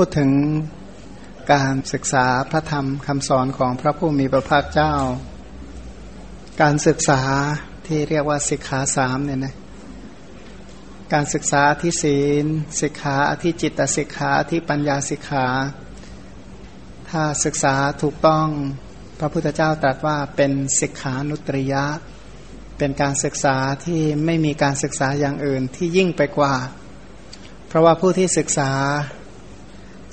พูดถึงการศึกษาพระธรรมคำสอนของพระผู้มีพระภาคเจ้า การศึกษาที่เรียกว่าศิกขาสามเนี่ยนะการศึกษาที่ศีลศิกขาที่จิตศิกขาที่ปัญญาศิกขา ถ้าศึกษาถูกต้องพระพุทธเจ้าตรัสว่าเป็นศิกขานุตริยะ เป็นการศึกษาที่ไม่มีการศึกษาอย่างอื่นที่ยิ่งไปกว่า เพราะว่าผู้ที่ศึกษา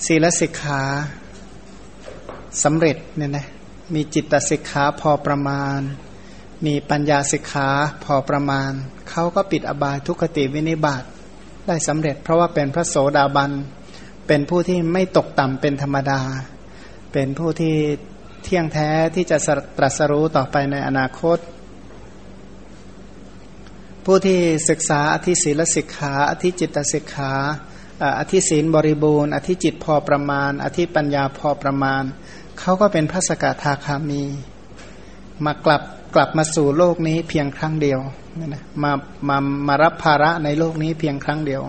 ศีลสิกขาสำเร็จเนี่ยนะมีจิตสิกขาพอประมาณ มีปัญญาสิกขาพอประมาณ เขาก็ปิดอบายทุกขติวินิบาตได้สำเร็จ เพราะว่าเป็นพระโสดาบัน เป็นผู้ที่ไม่ตกต่ำเป็นธรรมดา เป็นผู้ที่เที่ยงแท้ที่จะตรัสรู้ต่อไปในอนาคต ผู้ที่ศึกษาอธิศีลสิกขาอธิจิตสิกขา อธิศีลบริบูรณ์ อธิจิตพอประมาณ อธิปัญญาพอประมาณ เขาก็เป็นพระสกทาคามี มากลับกลับมาสู่โลกนี้เพียงครั้งเดียวนะมามามารับภาระในโลกนี้เพียงครั้งเดียว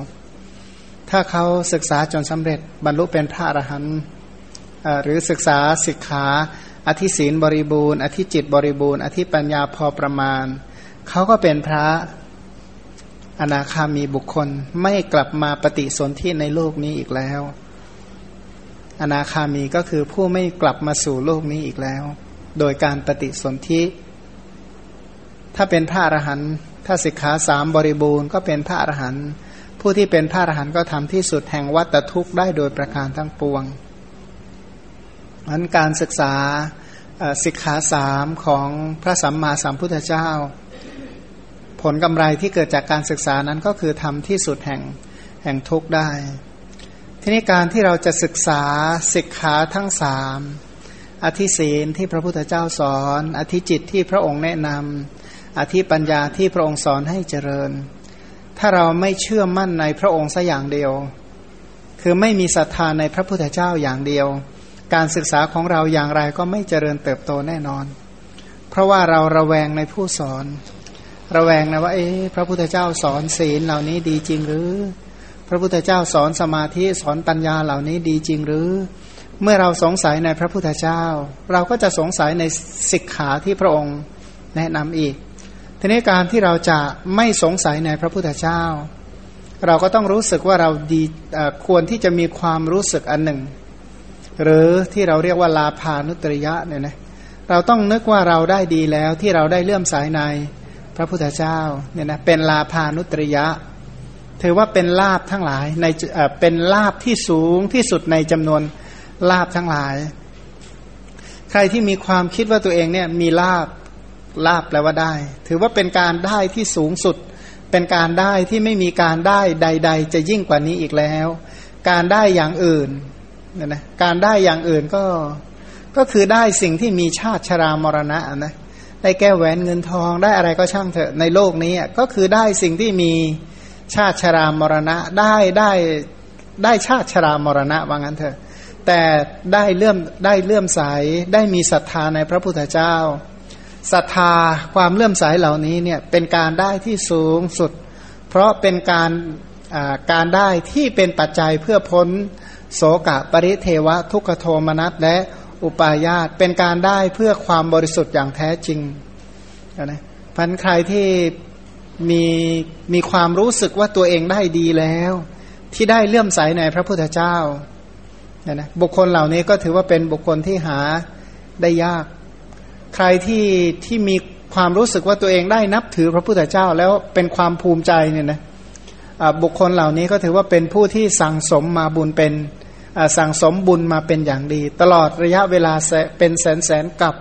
ถ้าเขาศึกษาจนสำเร็จบรรลุเป็นพระอรหันต์หรือศึกษาศิกขาอธิศีลบริบูรณ์ อธิจิตบริบูรณ์ อธิปัญญาพอประมาณ เขาก็เป็นพระ อนาคามีบุคคลไม่กลับมาปฏิสนธิในโลกนี้อีกแล้ว อนาคามีก็คือผู้ไม่กลับมาสู่โลกนี้อีกแล้ว โดยการปฏิสนธิถ้าเป็นพระอรหันต์ถ้าสิกขาสามบริบูรณ์ก็เป็นพระอรหันต์ผู้ที่เป็นพระอรหันต์ก็ทำที่สุดแห่งวัตทุกข์ได้โดยประการทั้งปวงนั้นการศึกษาสิกขาสามของพระสัมมาสัมพุทธเจ้า ผลกำไรที่เกิดจากการศึกษานั้นก็คือทำที่สุดแห่งแห่งทุกได้ ทีนี้การที่เราจะศึกษาศิกขาทั้งสามอธิศีลที่พระพุทธเจ้าสอน อธิจิตที่พระองค์แนะนำอธิปัญญาที่พระองค์สอนให้เจริญ ถ้าเราไม่เชื่อมั่นในพระองค์สัอย่างเดียว คือไม่มีศรัทธาในพระพุทธเจ้าอย่างเดียว การศึกษาของเราอย่างไรก็ไม่เจริญเติบโตแน่นอน เพราะว่าเราระแวงในผู้สอน ระแวงนะว่าเอ๊ะพระพุทธเจ้าสอนศีลเหล่านี้ดีจริงหรือ พระพุทธเจ้าสอนสมาธิสอนปัญญาเหล่านี้ดีจริงหรือ เมื่อเราสงสัยในพระพุทธเจ้า เราก็จะสงสัยในศิกขาที่พระองค์แนะนำอีกทีนี้การที่เราจะไม่สงสัยในพระพุทธเจ้า เราก็ต้องรู้สึกว่าเราดีควรที่จะมีความรู้สึกอันหนึ่ง หรือที่เราเรียกว่าลาภานุตริยะเนี่ยนะเราต้องนึกว่าเราได้ดีแล้วที่เราได้เลื่อมสายใน พระพุทธเจ้าเนี่ยนะเป็นลาภานุตริยะ ถือว่าเป็นลาบทั้งหลายในเป็นลาบที่สูงที่สุดในจำนวนลาบทั้งหลาย ใครที่มีความคิดว่าตัวเองเนี่ยมีลาบลาบแปลว่าได้ ถือว่าเป็นการได้ที่สูงสุด เป็นการได้ที่ไม่มีการได้ใด ๆ จะยิ่งกว่านี้อีกแล้ว การได้อย่างอื่นเนี่ยนะการได้อย่างอื่นก็ก็คือได้สิ่งที่มีชาติชรามรณะนะ ได้แก้แหวนเงินทองได้อะไรก็ช่างเถอะในโลกนี้ก็คือได้สิ่งที่มีชาติชรามรณะได้ได้ได้ชาติชรามรณะว่างั้นเถอะ แต่ได้เลื่อมได้เลื่อมใสได้มีศรัทธาในพระพุทธเจ้าศรัทธาความเลื่อมใสเหล่านี้เนี่ยเป็นการได้ที่สูงสุด เพราะเป็นการการได้ที่เป็นปัจจัยเพื่อพ้นโสกะปริเทวะทุกขโทมนัสและ อุปายาตเป็นการได้เพื่อความบริสุทธิ์อย่างแท้จริงนะพันใครที่มีมีความรู้สึกว่าตัวเองได้ดีแล้ว ที่ได้เลื่อมใสในพระพุทธเจ้านี่ยนะบุคคลเหล่านี้ก็ถือว่าเป็นบุคคลที่หาได้ยาก ใครที่ที่มีความรู้สึกว่าตัวเองได้นับถือพระพุทธเจ้าแล้วเป็นความภูมิใจเนี่ยนะบุคคลเหล่านี้ก็ถือว่าเป็นผู้ที่สั่งสมมาบุญเป็น สั่งสมบุญมาเป็นอย่างดี ตลอดระยะเวลาเป็นแสนแสนกับ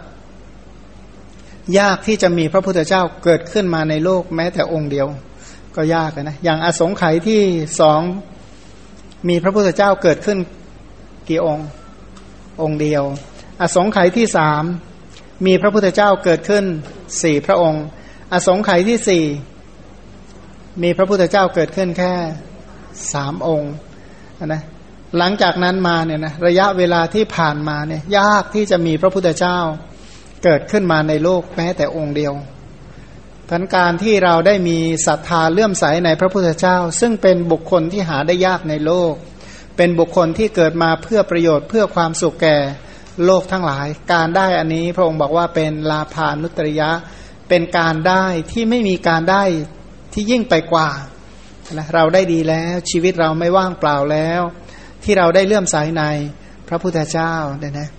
ยากที่จะมีพระพุทธเจ้าเกิดขึ้นมาในโลกแม้แต่องค์เดียว ก็ยากนะอย่างอสงไขยที่สองมีพระพุทธเจ้าเกิดขึ้นกี่องค์ องค์เดียว อสงไขยที่สามมีพระพุทธเจ้าเกิดขึ้นสี่พระองค์ อสงไขยที่สี่มีพระพุทธเจ้าเกิดขึ้นแค่สามองค์นะ หลังจากนั้นมาเนี่ยนะระยะเวลาที่ผ่านมาเนี่ยยากที่จะมีพระพุทธเจ้าเกิดขึ้นมาในโลกแม้แต่องค์เดียวทันการที่เราได้มีศรัทธาเลื่อมใสในพระพุทธเจ้า ซึ่งเป็นบุคคลที่หาได้ยากในโลก เป็นบุคคลที่เกิดมาเพื่อประโยชน์เพื่อความสุขแก่โลกทั้งหลาย การได้อันนี้พระองค์บอกว่าเป็นลาภานุตริยะ เป็นการได้ที่ไม่มีการได้ที่ยิ่งไปกว่านะเราได้ดีแล้วชีวิตเราไม่ว่างเปล่าแล้ว ที่เราได้เลื่อมใสในพระพุทธเจ้าเนี่ยนะ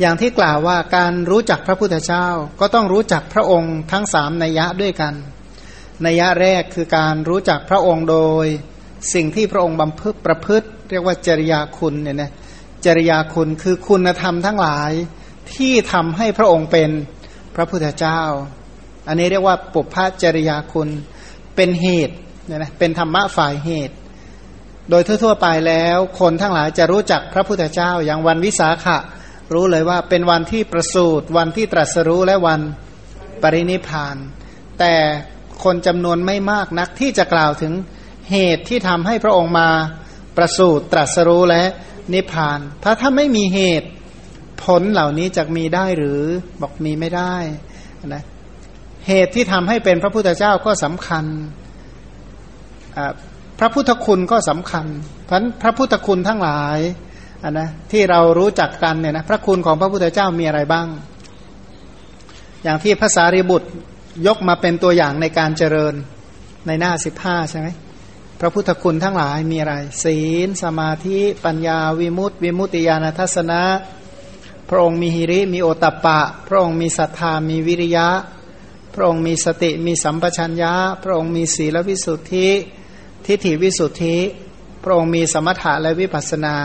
อย่างที่กล่าวว่าการรู้จักพระพุทธเจ้าก็ต้องรู้จักพระองค์ทั้งสามนัยยะด้วยกันนัยยะแรกคือการรู้จักพระองค์โดย สิ่งที่พระองค์บำเพึกประพฤติ เรียกว่าจริยาคุณเนี่ยนะจริยาคุณคือคุณธรรมทั้งหลายที่ทำให้พระองค์เป็นพระพุทธเจ้า อันนี้เรียกว่าปุพพจริยาคุณเป็นเหตุเนี่ยนะเป็นธรรมะฝ่ายเหตุ โดยทั่วๆไปแล้วคนทั้งหลายจะรู้จักพระพุทธเจ้าอย่างวันวิสาขะ รู้เลยว่าเป็นวันที่ประสูติวันที่ตรัสรู้และวันปรินิพาน แต่คนจำนวนไม่มากนักที่จะกล่าวถึงเหตุที่ทำให้พระองค์มาประสูติตรัสรู้และนิพพาน ถ้าถ้าไม่มีเหตุผลเหล่านี้จะมีได้หรือบอกมีไม่ได้นะเหตุที่ทำให้เป็นพระพุทธเจ้าก็สำคัญพ ระพุทธคุณก็สำคัญเพราะพระพุทธคุณทั้งหลายอันนะที่เรารู้จักกันเนี่ยนะพระคุณของพระพุทธเจ้ามีอะไรบ้าง อย่างที่ภาษาริบุตรยกมาเป็นตัวอย่างในการเจริญในหน้าสิบห้าใช่ไหมพระพุทธคุณทั้งหลายมีอะไร ศีลสมาธิปัญญาวิมุตติ วิมุตติญาณทัศนะ พระองค์มีหิริมีโอตปปะ พระองค์มีศรัทธามีวิริยะ พระองค์มีสติมีสัมปชัญญะ พระองค์มีศีลวิสุทธิ ทิฏฐิวิสุทธิ พระองค์มีสมถะและวิปัสนา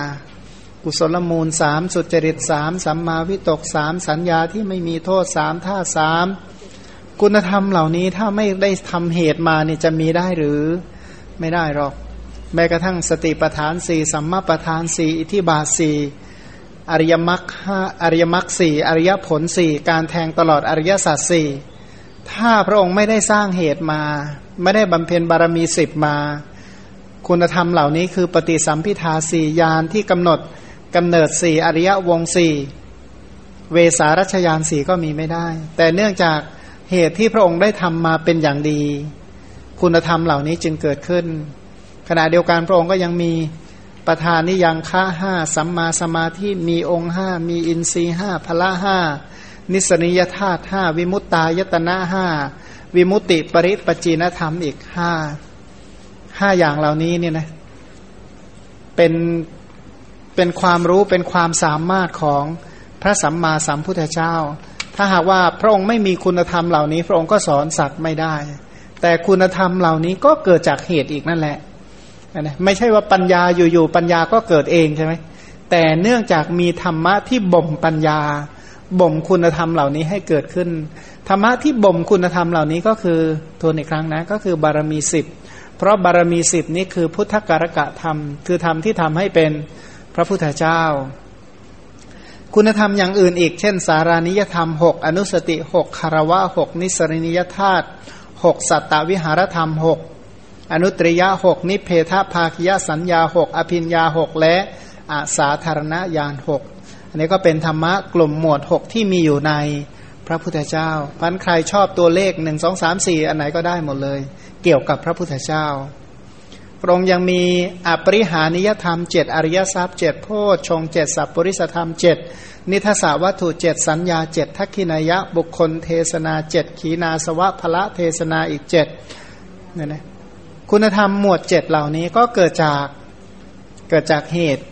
กุศลมูลสามสุจริตสามสัมมาวิตกสามสัญญาที่ไม่มีโทษสามท่าสามคุณธรรมเหล่านี้ถ้าไม่ได้ทำเหตุมาเนี่ยจะมีได้หรือไม่ได้หรอก แม้กระทั่งสติปทานสี่สัมมาปทานสี่อิทิบาสี่อริยมรรคห้าอริยมรรคสี่อริยผลสี่การแทงตลอดอริยสัจสี่ ถ้าพระองค์ไม่ได้สร้างเหตุมา ไม่ได้บำเพ็ญบารมีสิบมา คุณธรรมเหล่านี้คือปฏิสัมพิทาสี่ยานที่กำหนดกำเนิดสี่อริยวงสี่เวสารัชยานสี่ก็มีไม่ได้ แต่เนื่องจากเหตุที่พระองค์ได้ทำมาเป็นอย่างดี คุณธรรมเหล่านี้จึงเกิดขึ้น ขณะเดียวกันพระองค์ก็ยังมีประธานนิยังฆะห้าสัมมาสมาธิมีองค์ห้ามีอินทรีห้าพละห้า นิสนิยธาตุห้าวิมุตตายตนะห้าวิมุตติปริปจีนธรรมอีกห้าห้าอย่างเหล่านี้เนี่ยนะเป็นเป็นความรู้เป็นความสามารถของพระสัมมาสัมพุทธเจ้า ถ้าหากว่าพระองค์ไม่มีคุณธรรมเหล่านี้ พระองค์ก็สอนสัตว์ไม่ได้ แต่คุณธรรมเหล่านี้ก็เกิดจากเหตุอีกนั่นแหละนะไม่ใช่ว่าปัญญาอยู่ๆปัญญาก็เกิดเองใช่ไหมแต่เนื่องจากมีธรรมะที่บ่มปัญญา บ่มคุณธรรมเหล่านี้ให้เกิดขึ้น ธรรมะที่บ่มคุณธรรมเหล่านี้ก็คือทวนอีกครั้งนะ ก็คือบารมีสิบเพราะบารมีสิบนี้คือพุทธการกะธรรม คือธรรมที่ทำให้เป็นพระพุทธเจ้า คุณธรรมอย่างอื่นอีก เช่น สารานิยธรรมหกอนุสติหกคารวะหกนิสรณิยธาตุหกสัตตวิหารธรรมหกอนุตริยะหกนิเพทภาคยสัญญาหกอภินยาหกและอาสาธารณญาณหก อันนี้ก็เป็นธรรมะกลุ่มหมวดหกที่มีอยู่ในพระพุทธเจ้าพันใครชอบตัวเลขหนึ่งสองสามสี่อันไหนก็ได้หมดเลย เกี่ยวกับพระพุทธเจ้า พระองค์ยังมีอปริหานิยธรรมเจ็ดอริยทรัพย์เจ็ดโพชฌงเจ็ดสัพปริสธรรมเจ็ดนิทศวัตถุเจ็ดสัญญาเจ็ดทักขินายะ บุคคลเทศนาเจ็ดขีนาสวะพละเทศนาอีกเจ็ดเนี่ยนะคุณธรรมหมวดเจ็ดเหล่านี้ก็เกิดจากเกิดจากเหตุ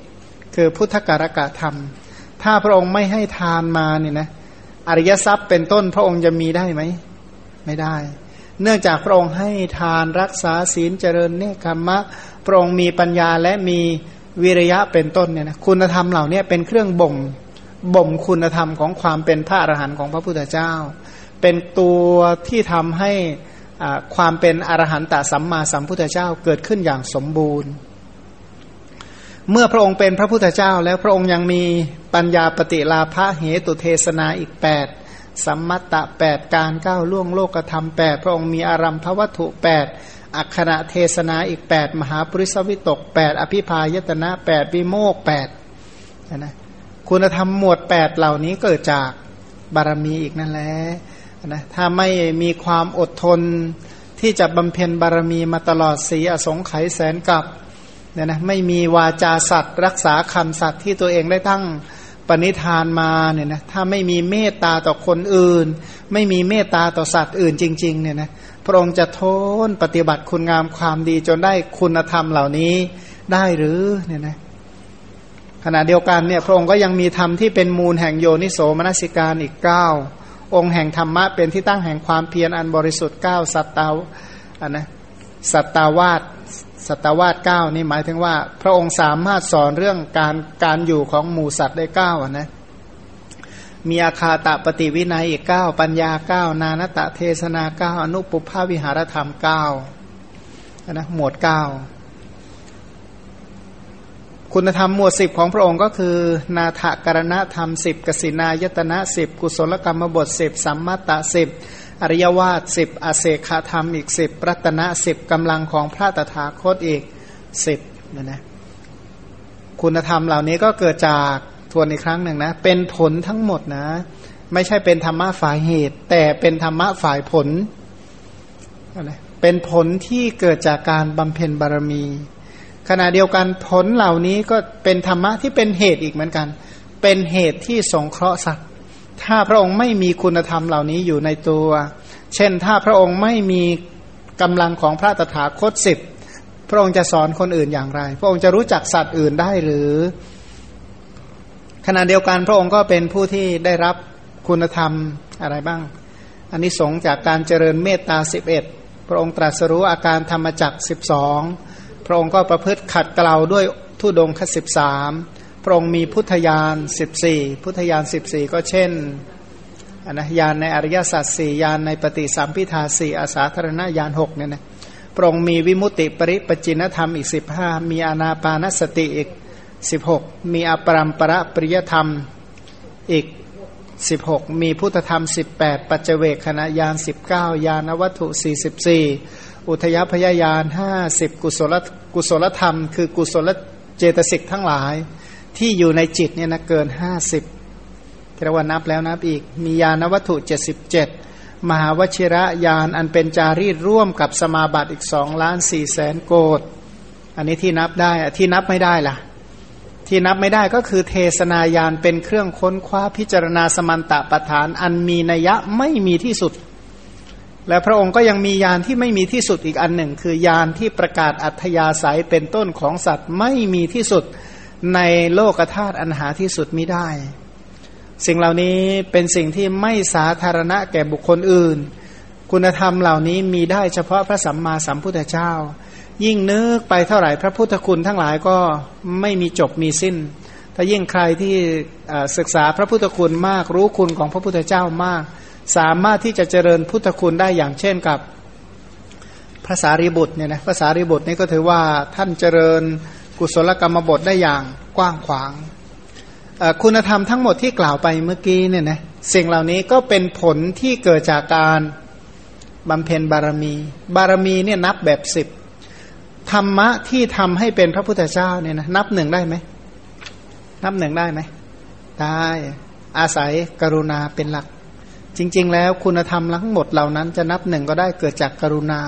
คือพุทธการกะธรรม ถ้าพระองค์ไม่ให้ทานมาเนี่ยนะอริยทรัพย์เป็นต้นพระองค์จะมีได้ไหม ไม่ได้ เนื่องจากพระองค์ให้ทานรักษาศีลเจริญเนคขมะพระองค์มีปัญญาและมีวิริยะเป็นต้นเนี่ยนะคุณธรรมเหล่านี้เป็นเครื่องบ่มบ่มคุณธรรมของความเป็นพระอรหันต์ของพระพุทธเจ้า เป็นตัวที่ทำให้ความเป็นอรหันตสัมมาสัมพุทธเจ้าเกิดขึ้นอย่างสมบูรณ์ เมื่อพระองค์เป็นพระพุทธเจ้า แล้วพระองค์ยังมีปัญญาปฏิลาภเหตุเทศนาอีกแปดสัมมัตตะแปดการก้าวล่วงโลกธรรมแปดพระองค์มีอารัมพวัตถุแปดอักขณะเทศนาอีกแปดมหาปริสวิตกแปดอภิพายตนะแปดวิโมกแปดนะคุณธรรมหมวดแปดเหล่านี้เกิดจากบารมีอีกนั่นแหละนะถ้าไม่มีความอดทนที่จะบำเพ็ญบารมีมาตลอดสีอสงไขยแสนกับ เนี่ยนะไม่มีวาจาสัตว์ รักษาคำสัตว์ที่ตัวเองได้ตั้งปณิธานมาเนี่ยนะถ้าไม่มีเมตตาต่อคนอื่น ไม่มีเมตตาต่อสัตว์อื่นจริง ๆ เนี่ยนะพระองค์จะทนปฏิบัติคุณงามความดีจนได้คุณธรรมเหล่านี้ได้หรือเนี่ยนะขณะเดียวกันเนี่ยพระองค์ก็ยังมีธรรมที่เป็นมูลแห่งโยนิโสมนสิการอีกเก้าองค์แห่งธรรมะเป็นที่ตั้งแห่งความเพียรอันบริสุทธิ์เก้าสัตตาอันนะสัตตาวาส สัตวาสเก้านี่หมายถึงว่า พระองค์สามารถสอนเรื่องการการอยู่ของหมูสัตว์ได้เก้านะมีอาคาตะปฏิวินัยอีกเก้าปัญญาเก้านานตะเทศนาเก้าอนุปุภาวิหารธรรมเก้านะหมวดเก้าคุณธรรมหมวดสิบของพระองค์ก็คือ นาถกรณธรรมสิบกสินายตนะสิบกุศลกรรมบทสิบสัมมาตะสิบ อริยวาสสิบอเศคธรรมอีกสิบรัตนะสิบกำลังของพระตถาคตอีกสิบนะนะคุณธรรมเหล่านี้ก็เกิดจากทวนอีกครั้งหนึ่งนะ เป็นผลทั้งหมดนะ ไม่ใช่เป็นธรรมะฝ่ายเหตุ แต่เป็นธรรมะฝ่ายผลนะเป็นผลที่เกิดจากการบำเพ็ญบารมี ขณะเดียวกันผลเหล่านี้ก็เป็นธรรมะที่เป็นเหตุอีกเหมือนกัน เป็นเหตุที่สงเคราะห์สัตว์ ถ้าพระองค์ไม่มีคุณธรรมเหล่านี้อยู่ในตัว เช่นถ้าพระองค์ไม่มีกำลังของพระตถาคตสิบพระองค์จะสอนคนอื่นอย่างไร พระองค์จะรู้จักสัตว์อื่นได้หรือ ขณะเดียวกันพระองค์ก็เป็นผู้ที่ได้รับคุณธรรมอะไรบ้าง อันนี้สงจากการเจริญเมตตาสิบเอ็ดพระองค์ตรัสรู้อาการธรรมจักสิบสองพระองค์ก็ประพฤติขัดเกลาด้วยทุดงคสิบสาม พระองค์มีพุทธญาณสิบสี่พุทธญาณสิบสี่ก็เช่นอนะญาณในอริยสัจสี่ญาณในปฏิสัมพิทาสี่อาสาธารณญาณหกเนี่ยนะพระองค์มีวิมุติปริปจินธรรมอีกสิบห้ามีอนาปานสติอีกสิบหกมีอปรัมประปริยธรรมอีกสิบหกมีพุทธธรรมสิบแปดปัจเจเวคขณะยานสิบเก้ายานวัตถุสี่สิบสี่อุทยพยายานห้าสิบกุศลกุศลธรรม คือกุศลเจตสิกทั้งหลาย ที่อยู่ในจิตเนี่ยนะเกินห้าสิบเรียกว่านับแล้วนับอีก มียานวัตถุเจ็ดสิบเจ็ดมหาวชิระยานอันเป็นจารีตร่วมกับสมาบัติอีกสองล้านสี่แสนโกดอันนี้ที่นับได้ที่นับไม่ได้ล่ะ ที่นับไม่ได้ก็คือเทศนายานเป็นเครื่องค้นคว้าพิจารณาสมันตะปฐาน อันมีนัยะไม่มีที่สุด และพระองค์ก็ยังมียานที่ไม่มีที่สุดอีกอันหนึ่ง คือยานที่ประกาศอัธยาศัยเป็นต้นของสัตว์ไม่มีที่สุด ในโลกธาตุอันหาที่สุดม่ได้ สิ่งเหล่านี้เป็นสิ่งที่ไม่สาธารณะแก่บุคคลอื่น คุณธรรมเหล่านี้มีได้เฉพาะพระสัมมาสัมพุทธเจ้า ยิ่งนึกไปเท่าไหร่พระพุทธคุณทั้งหลายก็ไม่มีจบมีสิ้น ถ้ายิ่งใครที่ศึกษาพระพุทธคุณมากรู้คุณของพระพุทธเจ้ามาก สามารถที่จะเจริญพุทธคุณได้อย่างเช่นกับภาษาริบุตรเนี่ยนะภาษาริบุตรนี่ก็ถือว่าท่านเจริญ กุศลกรรมบทได้อย่างกว้างขวาง คุณธรรมทั้งหมดที่กล่าวไปเมื่อกี้เนี่ยนะสิ่งเหล่านี้ก็เป็นผลที่เกิดจากการบำเพ็ญบารมี บารมีเนี่ยนับแบบสิบธรรมะที่ทำให้เป็นพระพุทธเจ้าเนี่ยนะนับหนึ่งได้ไหมนับหนึ่งได้ไหมได้อาศัยกรุณาเป็นหลัก จริง ๆ แล้วคุณธรรมทั้งหมดเหล่านั้นจะนับหนึ่งก็ได้เกิดจากกรุณา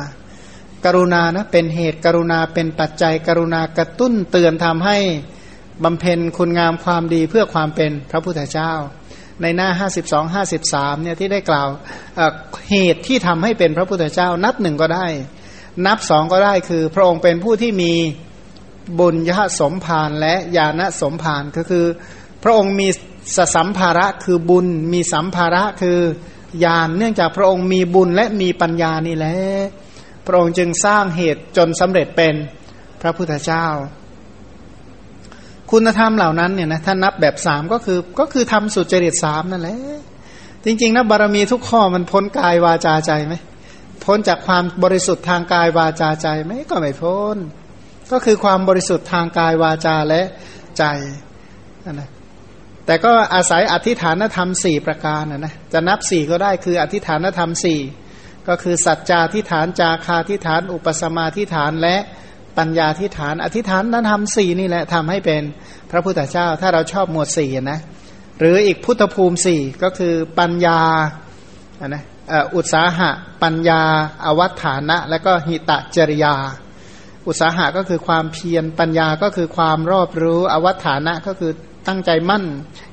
กรุณานะเป็นเหตุกรุณาเป็นปัจจัยกรุณากระตุ้นเตือนทำให้บำเพ็ญคุณงามความดีเพื่อความเป็นพระพุทธเจ้า ในหน้า 52 53เนี่ยที่ได้กล่าวเหตุที่ทำให้เป็นพระพุทธเจ้า นับหนึ่งก็ได้ นับสองก็ได้คือ พระองค์เป็นผู้ที่มีบุญยะสมภารและญาณสมภารก็คือ พระองค์มีสสัมภาระคือบุญมีสัมภาระคือญาณเนื่องจากพระองค์มีบุญและมีปัญญานี่แหละ พระองค์จึงสร้างเหตุจนสำเร็จเป็นพระพุทธเจ้า คุณธรรมเหล่านั้นเนี่ยนะถ้านับแบบสามก็คือก็คือทำสุจริตสามนั่นแหละจริงๆนะบารมีทุกข้อมันพ้นกายวาจาใจไหมพ้นจากความบริสุทธิ์ทางกายวาจาใจไหมก็ไม่พ้น ก็คือความบริสุทธิ์ทางกายวาจาและใจนะแต่ก็อาศัยอธิฐานธรรมสี่ประการนะนะจะนับสี่ก็ได้คืออธิฐานธรรมสี่ ก็คือสัจจาธิฐานจาคาธิฐาน อุปสมาธิฐานและปัญญาธิฐาน อธิฐานนั้นทำสี่นี่แหละทำให้เป็นพระพุทธเจ้า ถ้าเราชอบหมวดสี่นะหรืออีกพุทธภูมิสี่ก็คือปัญญาอนะอุตสาหะ ปัญญา อวัฏฐานะ และก็หิตะจริยา อุตสาหะก็คือความเพียรปัญญาก็คือความรอบรู้อวัฏฐานะก็คือตั้งใจมั่น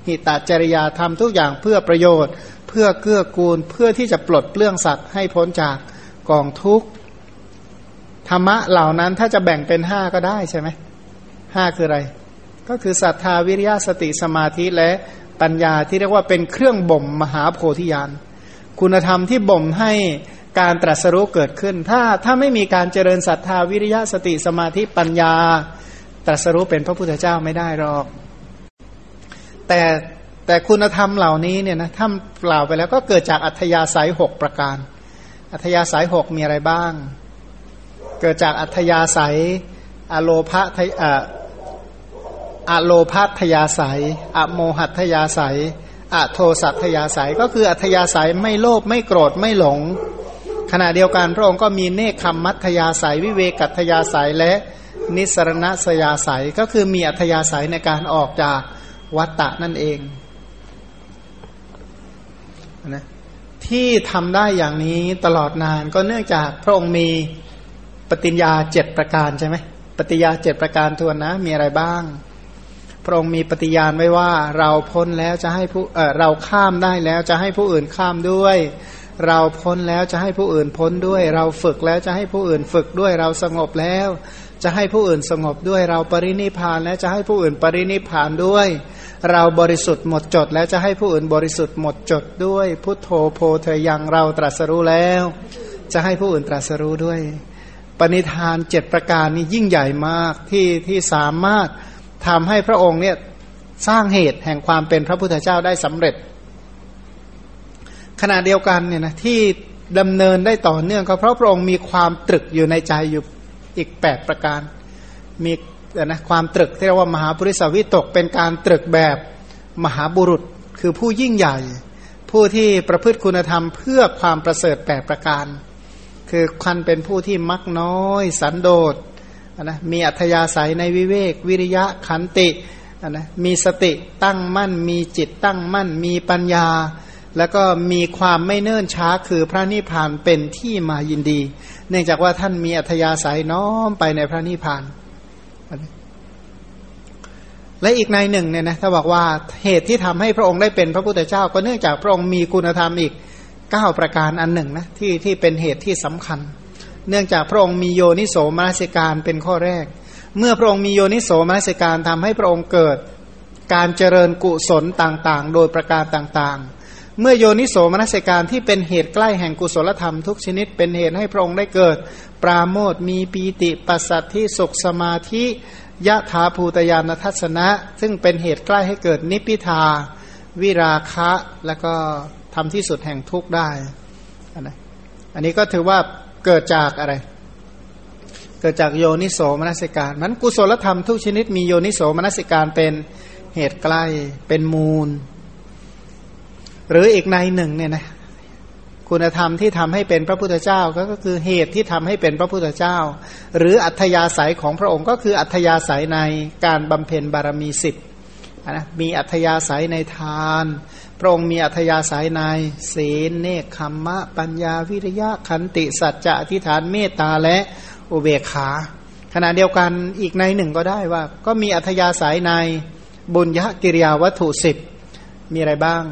หิตะจริยาทำทุกอย่างเพื่อประโยชน์ พื่อเกื้อกูล เพื่อที่จะปลดเปลื้องสัตว์ให้พ้นจากกองทุกข์ธรรมะเหล่านั้นถ้าจะแบ่งเป็นห้าก็ได้ใช่ไหมห้าคืออะไร ก็คือศรัทธาวิริยะสติสมาธิและปัญญาที่เรียกว่าเป็นเครื่องบ่มมหาโพธิญาณคุณธรรมที่บ่มให้การตรัสรู้เกิดขึ้น ถ้าถ้าไม่มีการเจริญศรัทธาวิริยะสติสมาธิปัญญา ตรัสรู้เป็นพระพุทธเจ้าไม่ได้หรอก แต่ แต่คุณธรรมเหล่านี้เนี่ยนะถ้าเปล่าไปแล้วก็เกิดจากอัธยาศัยหกประการ อัธยาศัยหกมีอะไรบ้าง เกิดจากอัธยาศัย อโลภะอะโลภัทยาศัย อโมหัตยาศัย อโทสัตยาศัย ก็คืออัธยาศัยไม่โลภไม่โกรธไม่หลง ขณะเดียวกันพระองค์ก็มีเนคขมมัธยาศัย วิเวกัตยาศัยและนิสรณสยาศัย ก็คือมีอัธยาศัยในการออกจากวัตตะนั่นเองนะ ที่ทำได้อย่างนี้ตลอดนานก็เนื่องจากพระองค์มีปฏิญญาเจ็ดประการใช่ไหมปฏิญญาเจ็ดประการทวนนะ มีอะไรบ้าง พระองค์มีปฏิญาณไว้ว่า เราพ้นแล้วจะให้ผู้เออเราข้ามได้แล้วจะให้ผู้อื่นข้ามด้วย เราพ้นแล้วจะให้ผู้อื่นพ้นด้วย เราฝึกแล้วจะให้ผู้อื่นฝึกด้วยเราสงบแล้ว จะให้ผู้อื่นสงบด้วย เราปรินิพานแล้วจะให้ผู้อื่นปรินิพานด้วย เราบริสุทธิ์หมดจด แล้วจะให้ผู้อื่นบริสุทธิ์หมดจดด้วยพุทโธโพเธยังเราตรัสรู้แล้ว จะให้ผู้อื่นตรัสรู้ด้วย ปณิธานเจ็ดประการนี้ยิ่งใหญ่มากที่ที่สามารถทำให้พระองค์เนี่ยสร้างเหตุแห่งความเป็นพระพุทธเจ้าได้สำเร็จ ขณะเดียวกันเนี่ยนะที่ดำเนินได้ต่อเนื่องก็เพราะพระองค์มีความตรึกอยู่ในใจอยู่อีกแปดประการ มี นะความตรึกที่เรียกว่ามหาปริสวิตกเป็นการตรึกแบบมหาบุรุษคือผู้ยิ่งใหญ่ ผู้ที่ประพฤติคุณธรรมเพื่อความประเสริฐแปดประการ คือคันเป็นผู้ที่มักน้อย สันโดษนะมีอัธยาศัยในวิเวก วิริยะขันตินะมีสติตั้งมั่น มีจิตตั้งมั่น มีปัญญา แล้วก็มีความไม่เนิ่นช้าคือพระนิพพานเป็นที่มายินดี เนื่องจากว่าท่านมีอัธยาศัยน้อมไปในพระนิพพาน และอีกในหนึ่งเนี่ยนะถ้าบอกว่าเหตุที่ทำให้พระองค์ได้เป็นพระพุทธเจ้า ก็เนื่องจากพระองค์มีคุณธรรมอีกเก้าประการอันหนึ่งนะที่ที่เป็นเหตุที่สำคัญ เนื่องจากพระองค์มีโยนิโสมนสิการเป็นข้อแรก เมื่อพระองค์มีโยนิโสมนสิการทำให้พระองค์เกิดการเจริญกุศลต่างๆ โดยประการต่างๆ เมื่อโยนิโสมนสิการที่เป็นเหตุใกล้แห่งกุศลธรรมทุกชนิดเป็นเหตุให้พระองค์ได้เกิด ปราโมทมีปีติปัสสัทธิสุขสมาธิ ยะถาภูตยานทัศนะ ซึ่งเป็นเหตุใกล้ให้เกิดนิพิทา วิราคะ แล้วก็ทำที่สุดแห่งทุกข์ได้อันนี้ก็ถือว่าเกิดจากอะไร เกิดจากโยนิโสมนสิการมันกุศลธรรมทุกชนิดมีโยนิโสมนสิการเป็นเหตุใกล้เป็นมูล หรืออีกในหนึ่งเนี่ยนะ คุณธรรมที่ทำให้เป็นพระพุทธเจ้าก็คือเหตุที่ทำให้เป็นพระพุทธเจ้า หรืออัธยาศัยของพระองค์ก็คืออัธยาศัยในการบำเพ็ญบารมีสิบนะมีอัธยาศัยในทาน พระองค์มีอัธยาศัยในศีลเนคขมมะ ปัญญาวิริยะขันติสัจจะอธิษฐานเมตตาและอุเบกขา ขณะเดียวกันอีกในหนึ่งก็ได้ว่า ก็มีอัธยาศัยในบุญยกิริยาวัตถุสิบมีอะไรบ้าง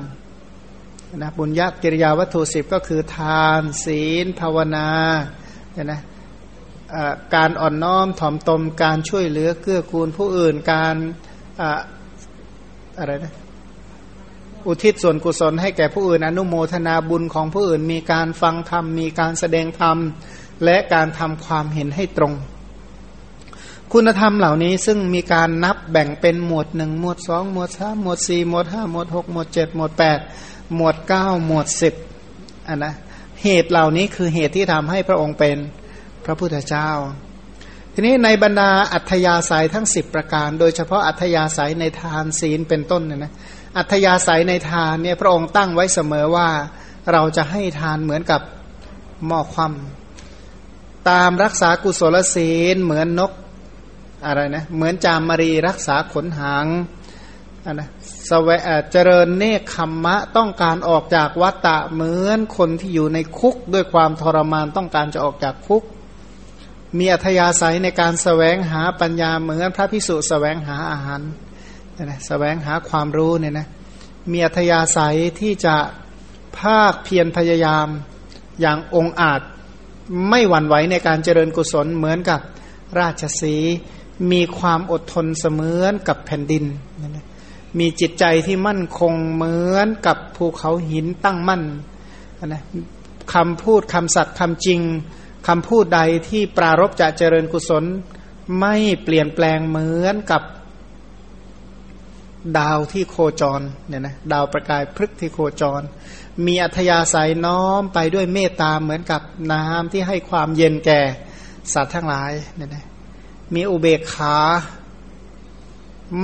นะบุญยกิริยาวัตถุสิบก็คือทาน ศีล ภาวนาเนี่ยนะการอ่อนน้อมถ่อมตนการช่วยเหลือเกื้อกูลผู้อื่นการอะไรนะอุทิศส่วนกุศลให้แก่ผู้อื่นอนุโมทนาบุญของผู้อื่น มีการฟังธรรมมีการแสดงธรรม และการทำความเห็นให้ตรง คุณธรรมเหล่านี้ซึ่งมีการนับแบ่งเป็นหมวดหนึ่งหมวดสองหมวดสามหมวดสี่หมวดห้าหมวดหกหมวดเจ็ดหมวดแปด หมวดเก้าหมวดสิบอันนะเหตุเหล่านี้คือเหตุที่ทำให้พระองค์เป็นพระพุทธเจ้า ทีนี้ในบรรดาอัธยาศัยทั้งสิบประการ โดยเฉพาะอัธยาศัยในทานศีลเป็นต้นเนี่ยนะอัธยาศัยในทานเนี่ยพระองค์ตั้งไว้เสมอว่าเราจะให้ทานเหมือนกับหม้อความตามรักษากุศลศีลเหมือนนกอะไรนะเหมือนจามรีรักษาขนหาง นนะสวเจริญเนคขมมะต้องการออกจากวัตตะเหมือนคนที่อยู่ในคุกด้วยความทรมานต้องการจะออกจากคุก มีอัธยาศัยในการสแสวงหาปัญญาเหมือนพระพิสุสแสวงหาอาหารนะแสวงหาความรู้เนี่ยนะมีอัธยาศัยที่จะภาคเพียรพยายามอย่างองอาจไม่หวั่นไหวในการเจริญกุศลเหมือนกับราชสีมีความอดทนเสมือนกับแผ่นดินนะ มีจิตใจที่มั่นคงเหมือนกับภูเขาหินตั้งมั่นนะคำพูดคำสัตย์คำจริงคำพูดใดที่ปรารบจะเจริญกุศล ไม่เปลี่ยนแปลงเหมือนกับดาวที่โคจรเนี่ยนะดาวประกายพฤกษ์ที่โคจร มีอัธยาศัยน้อมไปด้วยเมตตาเหมือนกับน้ำที่ให้ความเย็นแก่สัตว์ทั้งหลายเนี่ยนะมีอุเบกขา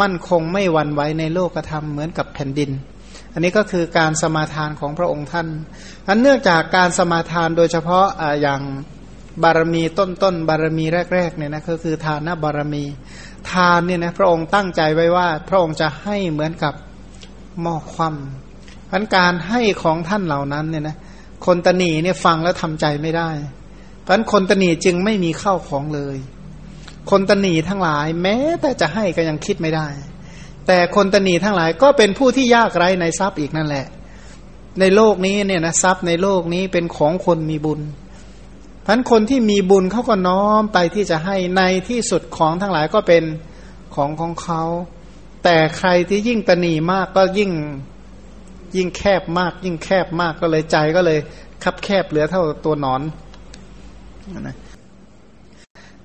มั่นคงไม่หวั่นไหวในโลกธรรมเหมือนกับแผ่นดิน อันนี้ก็คือการสมาทานของพระองค์ท่านอันเนื่องจากการสมาทานโดยเฉพาะออย่างบารมีต้นๆบารมีแรกๆเนี่ยนะก็คือทานบารมี ทานเนี่ยนะพระองค์ตั้งใจไว้ว่า พระองค์จะให้เหมือนกับหม้อคว่ำพันการให้ของท่านเหล่านั้นเนี่ยนะคนตนีเนี่ยฟังแล้วทำใจไม่ได้เพราะคนตนีจึงไม่มีข้าวของเลย คนตนีทั้งหลาย แม้แต่จะให้ก็ยังคิดไม่ได้ แต่คนตนีทั้งหลายก็เป็นผู้ที่ยากไร้ในทรัพย์อีกนั่นแหละ ในโลกนี้เนี่ยนะทรัพย์ในโลกนี้เป็นของคนมีบุญพันคนที่มีบุญเขาก็น้อมไปที่จะให้ในที่สุดของทั้งหลายก็เป็นของของเขา แต่ใครที่ยิ่งตนีมากก็ยิ่งยิ่งแคบมาก ยิ่งแคบมากก็เลยใจก็เลยคับแคบเหลือเท่าตัวนอนนะ